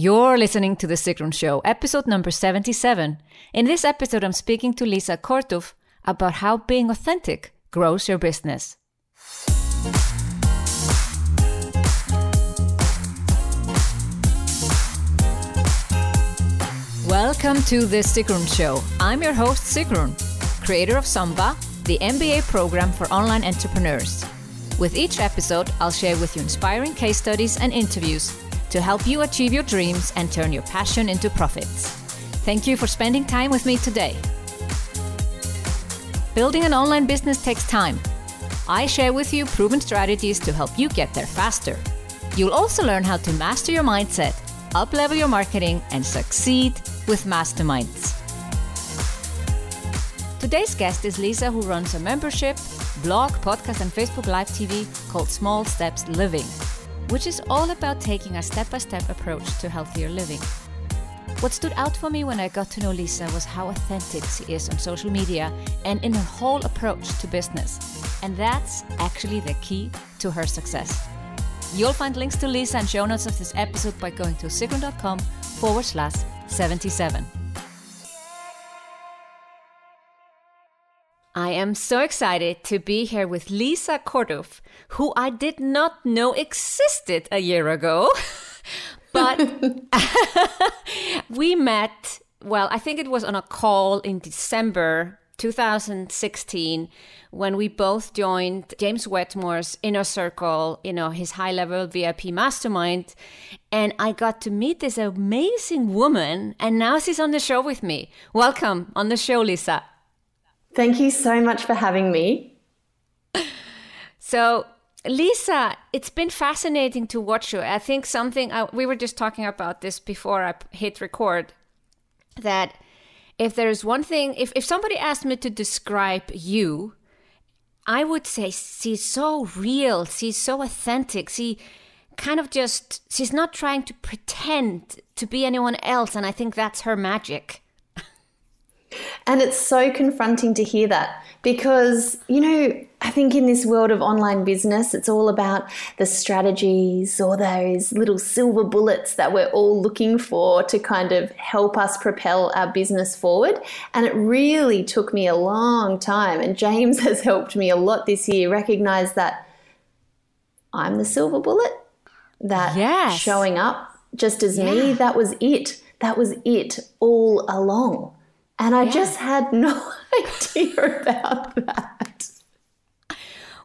You're listening to The Sigrun Show, episode number 77. In this episode, I'm speaking to Lisa Corduff about how being authentic grows your business. Welcome to The Sigrun Show. I'm your host, Sigrun, creator of Samba, the MBA program for online entrepreneurs. With each episode, I'll share with you inspiring case studies and interviews to help you achieve your dreams and turn your passion into profits. Thank you for spending time with me today. Building an online business takes time. I share with you proven strategies to help you get there faster. You'll also learn how to master your mindset, uplevel your marketing, and succeed with masterminds. Today's guest is Lisa, who runs a membership, blog, podcast, and Facebook Live TV called Small Steps Living which is all about taking a step by step approach to healthier living. What stood out for me when I got to know Lisa was how authentic she is on social media and in her whole approach to business. And that's actually the key to her success. You'll find links to Lisa and show notes of this episode by going to sigrun.com forward slash 77. I am so excited to be here with Lisa Corduff, who I did not know existed a year ago. but we met, well, I think it was on a call in December 2016 when we both joined James Wedmore's inner circle, you know, his high level VIP mastermind. And I got to meet this amazing woman, and now she's on the show with me. Welcome on the show, Lisa. Thank you so much for having me. So, Lisa, it's been fascinating to watch you. I think something uh, we were just talking about this before I hit record that if there's one thing, if, if somebody asked me to describe you, I would say she's so real, she's so authentic, she kind of just, she's not trying to pretend to be anyone else. And I think that's her magic. And it's so confronting to hear that because, you know, I think in this world of online business, it's all about the strategies or those little silver bullets that we're all looking for to kind of help us propel our business forward. And it really took me a long time. And James has helped me a lot this year recognize that I'm the silver bullet, that yes. showing up just as yeah. me, that was it. That was it all along. And I yeah. just had no idea about that.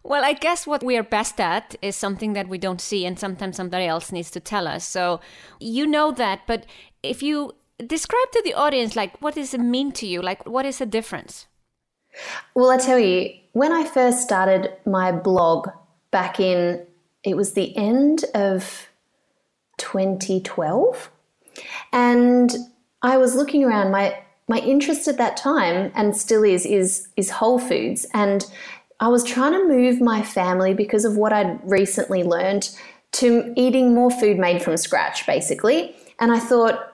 Well, I guess what we are best at is something that we don't see, and sometimes somebody else needs to tell us. So you know that, but if you describe to the audience, like, what does it mean to you? Like, what is the difference? Well, I tell you, when I first started my blog back in, it was the end of 2012, and I was looking around. My my interest at that time and still is is is whole foods and I was trying to move my family because of what I'd recently learned to eating more food made from scratch basically and I thought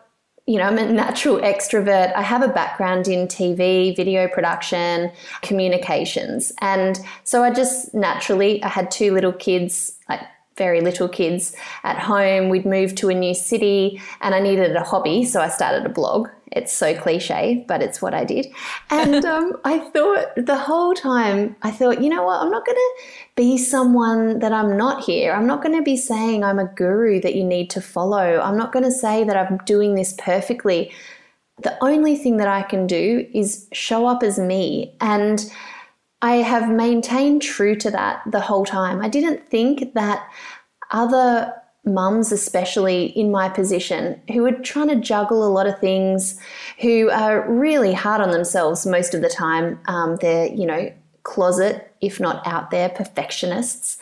you know, I'm a natural extrovert. I have a background in TV, video production, communications. And so I just naturally, I had two little kids, very little kids at home. We'd moved to a new city and I needed a hobby. So I started a blog it's so cliche, but it's what I did. And um, I thought the whole time, I thought, you know what? I'm not going to be someone that I'm not here. I'm not going to be saying I'm a guru that you need to follow. I'm not going to say that I'm doing this perfectly. The only thing that I can do is show up as me. And I have maintained true to that the whole time. I didn't think that other mums, especially in my position, who are trying to juggle a lot of things, who are really hard on themselves most of the time. Um, they're, you know, closet, if not out there, perfectionists,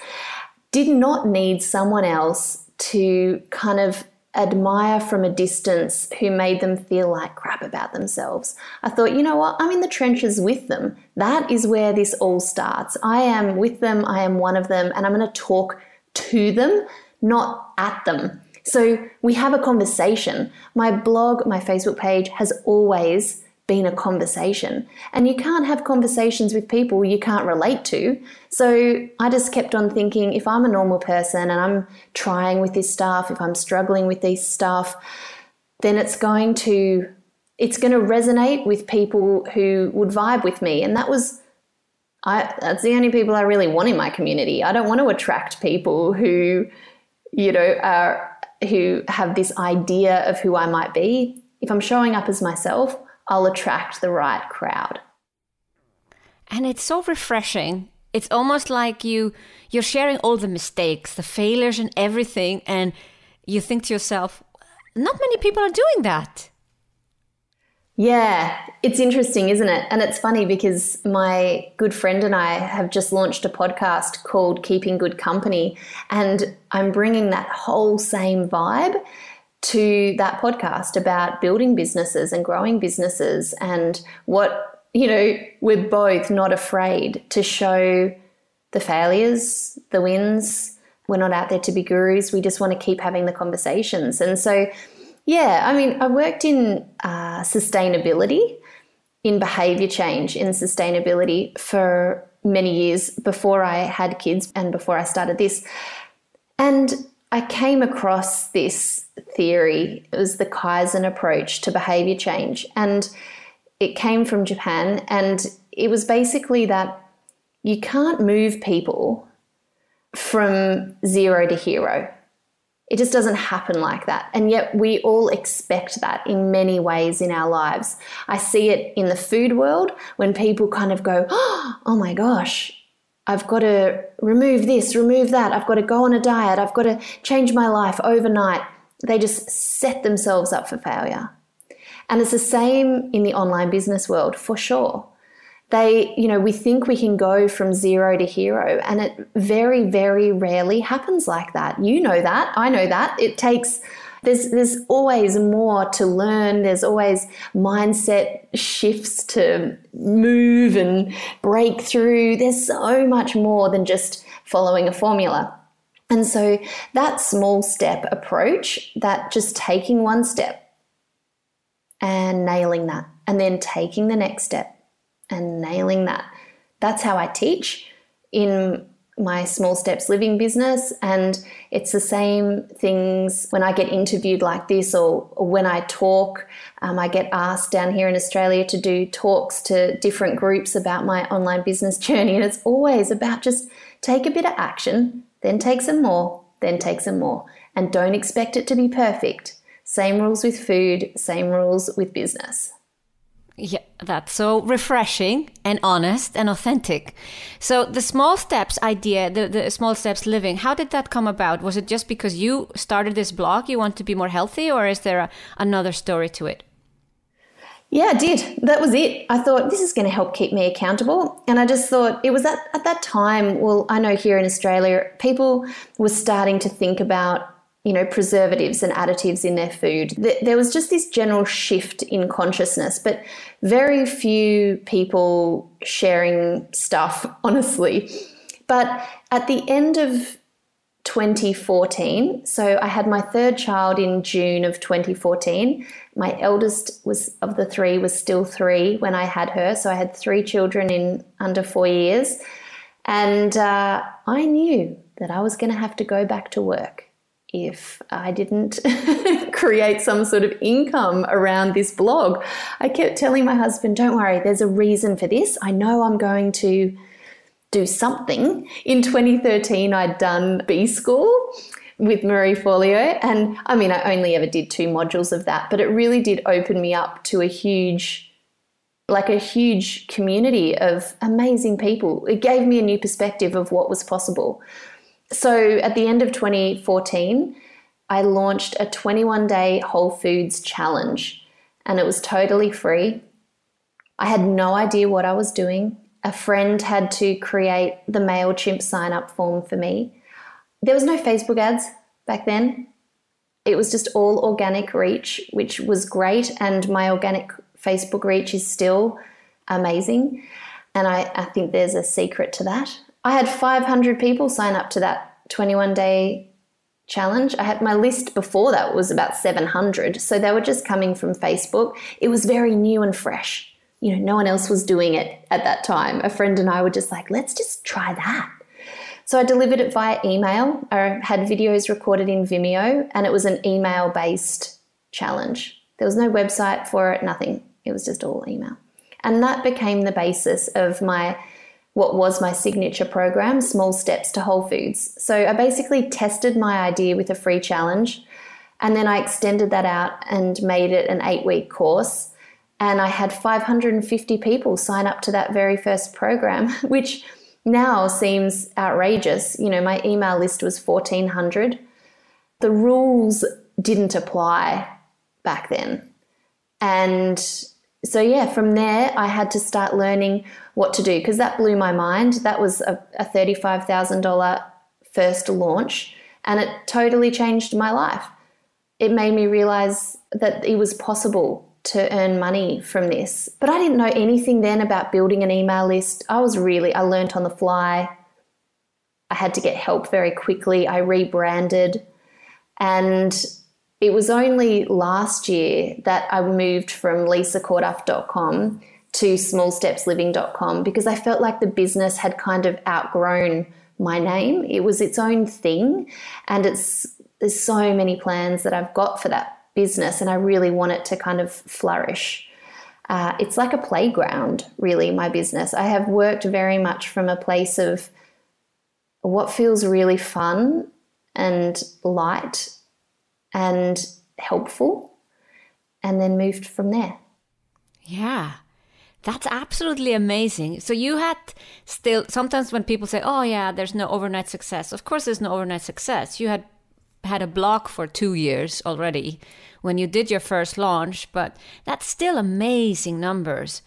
did not need someone else to kind of admire from a distance who made them feel like crap about themselves. I thought, you know what? I'm in the trenches with them. That is where this all starts. I am with them, I am one of them, and I'm going to talk to them not at them. So we have a conversation. My blog, my Facebook page has always been a conversation. And you can't have conversations with people you can't relate to. So I just kept on thinking if I'm a normal person and I'm trying with this stuff, if I'm struggling with this stuff, then it's going to it's going to resonate with people who would vibe with me. And that was I that's the only people I really want in my community. I don't want to attract people who you know are who have this idea of who I might be. If I'm showing up as myself, I'll attract the right crowd. And it's so refreshing. It's almost like you you're sharing all the mistakes, the failures and everything and you think to yourself, not many people are doing that. Yeah, it's interesting, isn't it? And it's funny because my good friend and I have just launched a podcast called Keeping Good Company, and I'm bringing that whole same vibe to that podcast about building businesses and growing businesses and what, you know, we're both not afraid to show the failures, the wins. We're not out there to be gurus. We just want to keep having the conversations. And so, yeah, I mean, I worked in uh, sustainability, in behavior change, in sustainability for many years before I had kids and before I started this. And I came across this theory. It was the Kaizen approach to behavior change. And it came from Japan. And it was basically that you can't move people from zero to hero. It just doesn't happen like that. And yet we all expect that in many ways in our lives. I see it in the food world when people kind of go, oh my gosh, I've got to remove this, remove that. I've got to go on a diet. I've got to change my life overnight. They just set themselves up for failure. And it's the same in the online business world for sure. They, you know, we think we can go from zero to hero, and it very, very rarely happens like that. You know that. I know that. It takes there's there's always more to learn. There's always mindset shifts to move and break through. There's so much more than just following a formula. And so that small step approach that just taking one step and nailing that and then taking the next step and nailing that. That's how i teach in my small steps living business. And it's the same things when i get interviewed like this or, or when i talk. Um, i get asked down here in australia to do talks to different groups about my online business journey. And it's always about just take a bit of action then take some more then take some more. And don't expect it to be perfect. Same rules with food same rules with business yeah, that's so refreshing and honest and authentic. So the small steps idea, the, the small steps living, how did that come about? Was it just because you started this blog, you want to be more healthy, or is there a, another story to it? Yeah, I did. That was it. I thought this is going to help keep me accountable. And I just thought it was at, at that time, well, I know here in Australia, people were starting to think about you know, preservatives and additives in their food. There was just this general shift in consciousness, but very few people sharing stuff, honestly. But at the end of 2014, so I had my third child in June of 2014. My eldest was of the three was still three when I had her, so I had three children in under four years, and uh, I knew that I was going to have to go back to work if I didn't create some sort of income around this blog. I kept telling my husband, don't worry, there's a reason for this. I know I'm going to do something. In 2013, I'd done B School with Marie Forleo. And I mean, I only ever did two modules of that, but it really did open me up to a huge, like a huge community of amazing people. It gave me a new perspective of what was possible. So at the end of 2014, I launched a 21 day Whole Foods challenge and it was totally free. I had no idea what I was doing. A friend had to create the MailChimp sign up form for me. There was no Facebook ads back then. It was just all organic reach, which was great. And my organic Facebook reach is still amazing. And I, I think there's a secret to that. I had 500 people sign up to that 21 day challenge. I had my list before that was about 700. So they were just coming from Facebook. It was very new and fresh. You know, no one else was doing it at that time. A friend and I were just like, let's just try that. So I delivered it via email. I had videos recorded in Vimeo and it was an email based challenge. There was no website for it, nothing. It was just all email. And that became the basis of my what was my signature program, Small Steps to Whole Foods. So I basically tested my idea with a free challenge and then I extended that out and made it an eight week course. And I had 550 people sign up to that very first program, which now seems outrageous. You know, my email list was 1,400. The rules didn't apply back then. And so, yeah, from there, I had to start learning what to do because that blew my mind. That was a, a $35,000 first launch and it totally changed my life. It made me realize that it was possible to earn money from this. But I didn't know anything then about building an email list. I was really, I learned on the fly. I had to get help very quickly. I rebranded. And it was only last year that I moved from lisacorduff.com to smallstepsliving.com because I felt like the business had kind of outgrown my name. It was its own thing, and it's there's so many plans that I've got for that business, and I really want it to kind of flourish. Uh, it's like a playground, really, my business. I have worked very much from a place of what feels really fun and light and helpful, and then moved from there. Yeah. That's absolutely amazing. So you had still sometimes when people say, "Oh yeah, there's no overnight success." Of course there's no overnight success. You had had a blog for 2 years already when you did your first launch, but that's still amazing numbers.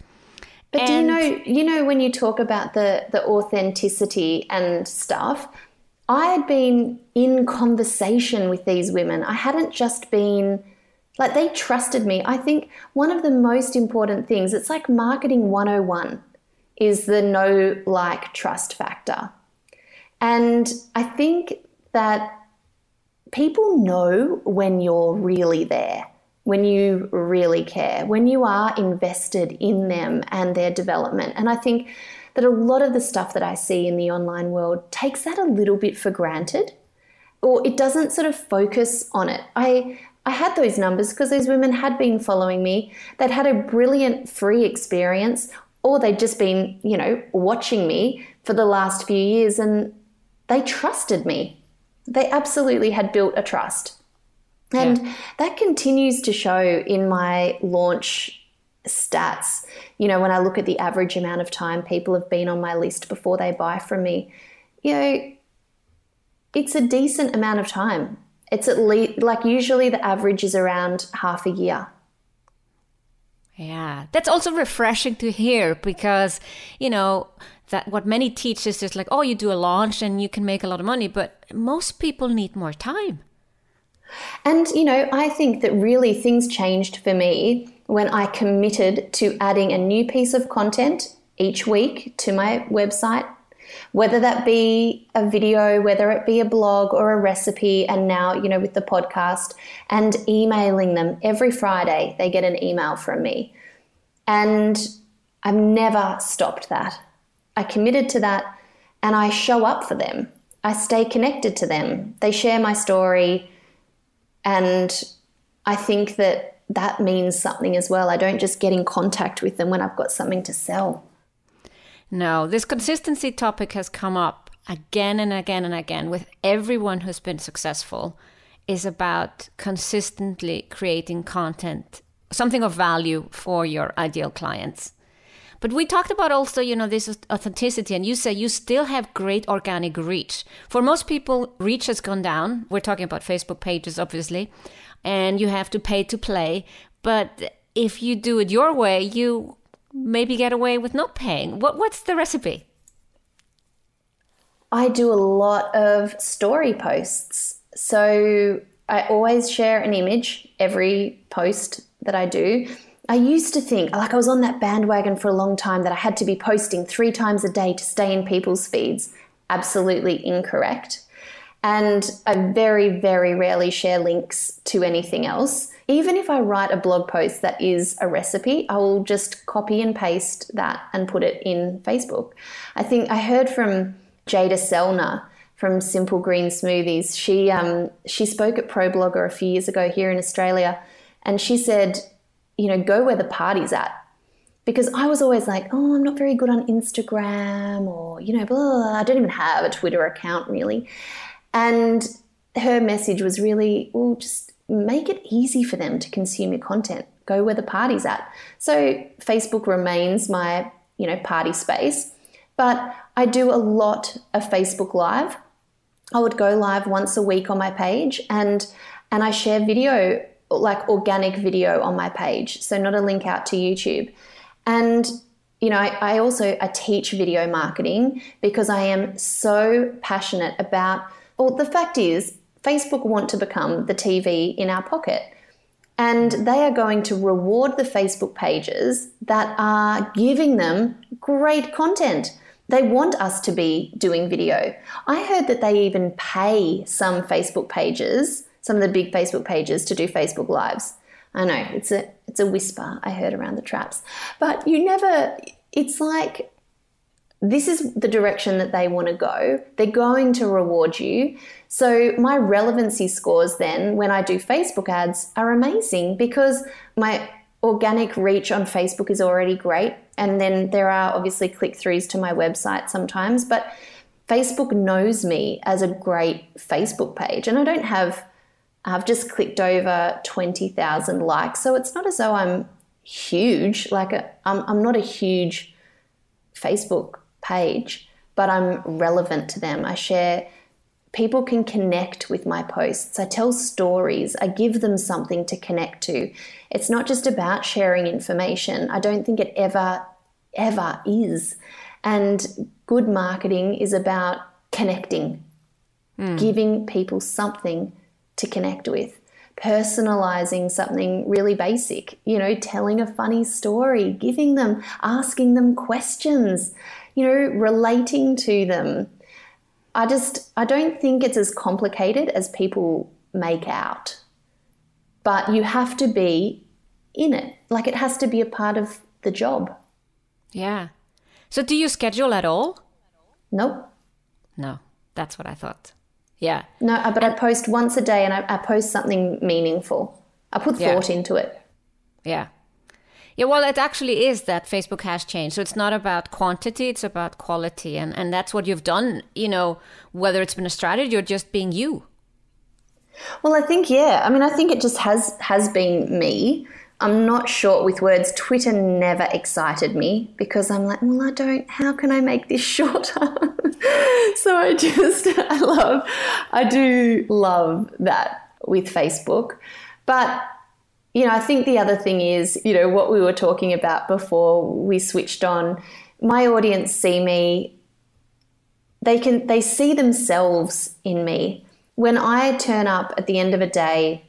But and do you know you know when you talk about the the authenticity and stuff, I had been in conversation with these women. I hadn't just been like they trusted me. I think one of the most important things, it's like marketing 101, is the no like trust factor. And I think that people know when you're really there, when you really care, when you are invested in them and their development. And I think that a lot of the stuff that I see in the online world takes that a little bit for granted or it doesn't sort of focus on it. I I had those numbers because those women had been following me. They'd had a brilliant free experience, or they'd just been, you know, watching me for the last few years and they trusted me. They absolutely had built a trust. And yeah. that continues to show in my launch stats. You know, when I look at the average amount of time people have been on my list before they buy from me, you know, it's a decent amount of time it's at least like usually the average is around half a year. Yeah, that's also refreshing to hear because, you know, that what many teach is just like, oh, you do a launch and you can make a lot of money, but most people need more time. And, you know, I think that really things changed for me when I committed to adding a new piece of content each week to my website whether that be a video, whether it be a blog or a recipe, and now, you know, with the podcast, and emailing them every Friday, they get an email from me. And I've never stopped that. I committed to that and I show up for them. I stay connected to them. They share my story. And I think that that means something as well. I don't just get in contact with them when I've got something to sell. No, this consistency topic has come up again and again and again with everyone who's been successful is about consistently creating content, something of value for your ideal clients. But we talked about also, you know, this authenticity, and you say you still have great organic reach. For most people, reach has gone down. We're talking about Facebook pages, obviously, and you have to pay to play. But if you do it your way, you maybe get away with not paying? What what's the recipe? I do a lot of story posts. So I always share an image every post that I do. I used to think, like I was on that bandwagon for a long time, that I had to be posting three times a day to stay in people's feeds. Absolutely incorrect. And I very, very rarely share links to anything else. Even if I write a blog post that is a recipe, I will just copy and paste that and put it in Facebook. I think I heard from Jadah Sellner from Simple Green Smoothies. She um, she spoke at ProBlogger a few years ago here in Australia, and she said, you know, go where the party's at because I was always like, oh, I'm not very good on Instagram or, you know, blah, blah, blah. I don't even have a Twitter account really. And her message was really, well, just make it easy for them to consume your content. Go where the party's at. So Facebook remains my, you know, party space. But I do a lot of Facebook Live. I would go live once a week on my page and and I share video like organic video on my page. So not a link out to YouTube. And you know, I, I also I teach video marketing because I am so passionate about well, the fact is, Facebook want to become the TV in our pocket. And they are going to reward the Facebook pages that are giving them great content. They want us to be doing video. I heard that they even pay some Facebook pages, some of the big Facebook pages, to do Facebook Lives. I know it's a it's a whisper I heard around the traps, but you never. It's like this is the direction that they want to go. They're going to reward you. So, my relevancy scores then, when I do Facebook ads, are amazing because my organic reach on Facebook is already great. And then there are obviously click throughs to my website sometimes, but Facebook knows me as a great Facebook page. And I don't have, I've just clicked over 20,000 likes. So, it's not as though I'm huge. Like, uh, i am I'm not a huge Facebook page, but I'm relevant to them. I share, people can connect with my posts. I tell stories, I give them something to connect to. It's not just about sharing information. I don't think it ever, ever is. And good marketing is about connecting, mm. giving people something to connect with personalizing something really basic, you know, telling a funny story, giving them, asking them questions, you know, relating to them. I just, I don't think it's as complicated as people make out. But you have to be in it. Like it has to be a part of the job. Yeah. So do you schedule at all? Nope. No, that's what I thought. Yeah. No, uh, but and, I post once a day and I, I post something meaningful. I put thought yeah. into it. Yeah. Yeah, well, it actually is that Facebook has changed. So it's not about quantity, it's about quality. And, and that's what you've done, you know, whether it's been a strategy or just being you. Well, I think, yeah. I mean, I think it just has has been me. I'm not short with words. Twitter never excited me because I'm like, well, I don't, how can I make this shorter? so I just, I love, I do love that with Facebook. But you know, I think the other thing is, you know, what we were talking about before we switched on. My audience see me, they can, they see themselves in me. When I turn up at the end of a day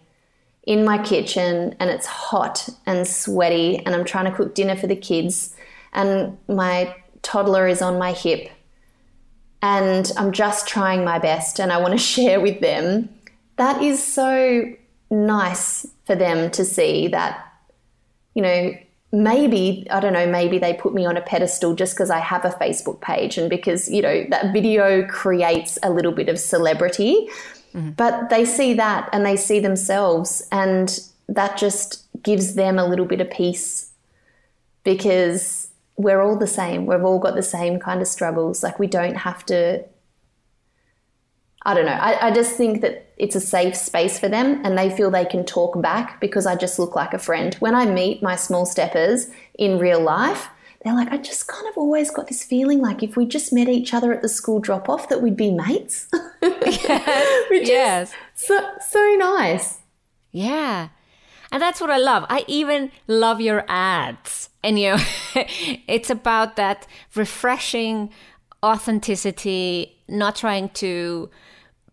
in my kitchen and it's hot and sweaty and I'm trying to cook dinner for the kids and my toddler is on my hip and I'm just trying my best and I want to share with them, that is so nice for them to see that, you know, maybe, I don't know, maybe they put me on a pedestal just because I have a Facebook page and because, you know, that video creates a little bit of celebrity. Mm-hmm. But they see that and they see themselves, and that just gives them a little bit of peace because we're all the same. We've all got the same kind of struggles. Like, we don't have to I don't know. I, I, just think that it's a safe space for them and they feel they can talk back because I just look like a friend. When I meet my small steppers in real life, they're like, I just kind of always got this feeling like if we just met each other at the school drop off, that we'd be mates. yes. Which yes. so, so nice. Yeah. And that's what I love. I even love your ads. And you know, it's about that refreshing authenticity, not trying to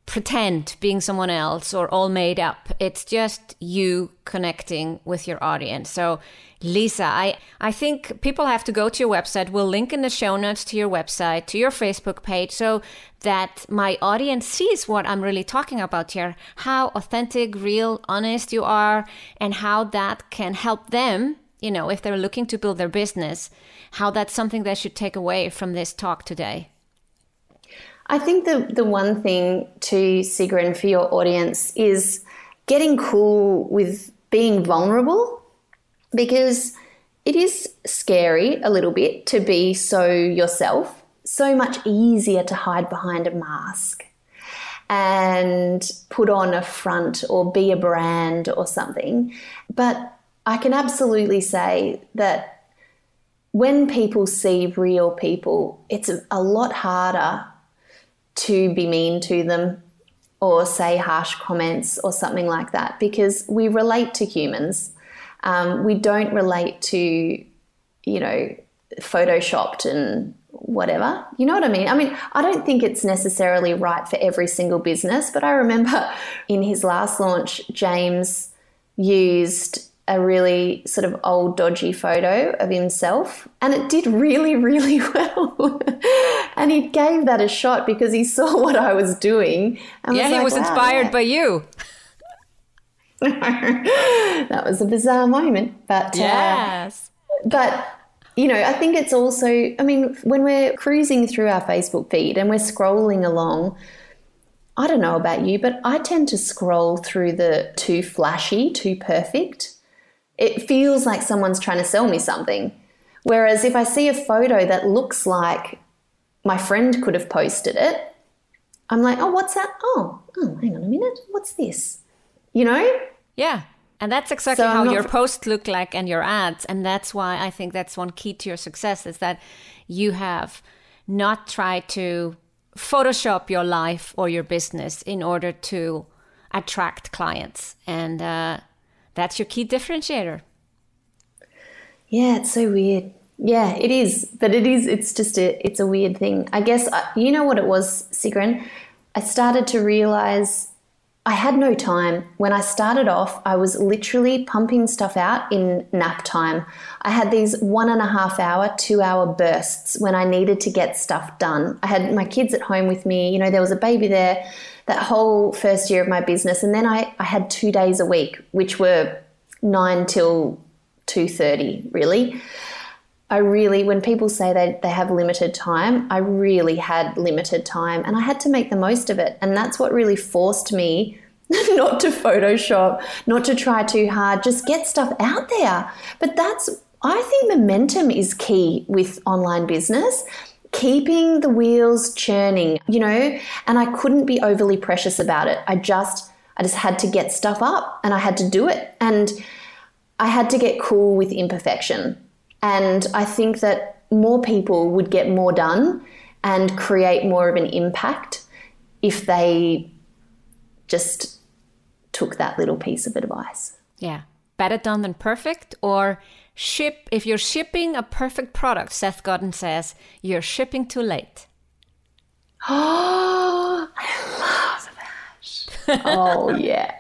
pretend being someone else or all made up. It's just you connecting with your audience. So, Lisa, I, I think people have to go to your website. We'll link in the show notes to your website, to your Facebook page, so that my audience sees what I'm really talking about here how authentic, real, honest you are, and how that can help them, you know, if they're looking to build their business, how that's something they should take away from this talk today. I think the, the one thing to Sigrun for your audience is getting cool with being vulnerable because it is scary a little bit to be so yourself, so much easier to hide behind a mask and put on a front or be a brand or something. But I can absolutely say that when people see real people, it's a lot harder to be mean to them or say harsh comments or something like that because we relate to humans. Um, we don't relate to, you know, photoshopped and whatever. You know what I mean? I mean, I don't think it's necessarily right for every single business, but I remember in his last launch, James used a really sort of old, dodgy photo of himself, and it did really, really well. and he gave that a shot because he saw what I was doing. And yeah, was like, he was wow, inspired yeah. by you. that was a bizarre moment, but uh, yes, uh, but you know, I think it's also. I mean, when we're cruising through our Facebook feed and we're scrolling along. I don't know about you, but I tend to scroll through the too flashy, too perfect it feels like someone's trying to sell me something. Whereas if I see a photo that looks like my friend could have posted it, I'm like, oh, what's that? Oh, oh, hang on a minute. What's this? You know? Yeah. And that's exactly so how your posts look like and your ads. And that's why I think that's one key to your success is that you have not tried to Photoshop your life or your business in order to attract clients. And uh, that's your key differentiator. Yeah, it's so weird. Yeah, it is, but it is. It's just a. It's a weird thing. I guess uh, you know what it was, Sigrun. I started to realize I had no time. When I started off, I was literally pumping stuff out in nap time. I had these one and a half hour, two hour bursts when I needed to get stuff done. I had my kids at home with me. You know, there was a baby there that whole first year of my business. And then I, I had two days a week, which were nine till 2.30, really. I really, when people say they, they have limited time, I really had limited time and I had to make the most of it. And that's what really forced me not to Photoshop, not to try too hard, just get stuff out there. But that's, I think momentum is key with online business keeping the wheels churning, you know, and I couldn't be overly precious about it. I just I just had to get stuff up and I had to do it. And I had to get cool with imperfection. And I think that more people would get more done and create more of an impact if they just took that little piece of advice. Yeah. Better done than perfect or Ship if you're shipping a perfect product, Seth Godin says, you're shipping too late. Oh, I love that. oh yeah.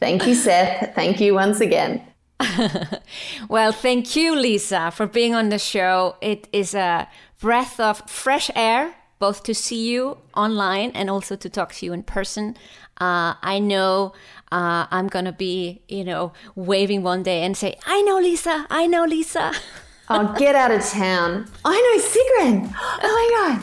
Thank you, Seth. Thank you once again. well, thank you, Lisa, for being on the show. It is a breath of fresh air, both to see you online and also to talk to you in person. Uh, I know uh, I'm gonna be, you know, waving one day and say, "I know Lisa, I know Lisa." Oh, get out of town. I know Sigrun. Oh my God.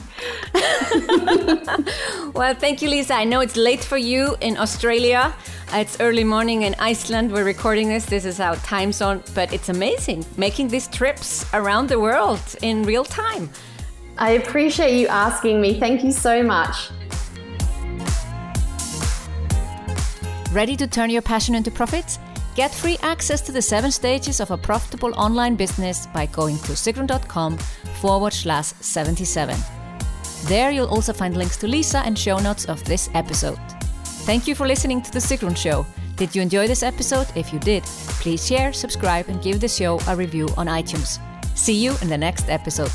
well, thank you, Lisa. I know it's late for you in Australia. It's early morning in Iceland. We're recording this. This is our time zone, but it's amazing making these trips around the world in real time. I appreciate you asking me. Thank you so much. Ready to turn your passion into profits? Get free access to the seven stages of a profitable online business by going to sigrun.com forward slash 77. There you'll also find links to Lisa and show notes of this episode. Thank you for listening to The Sigrun Show. Did you enjoy this episode? If you did, please share, subscribe, and give the show a review on iTunes. See you in the next episode.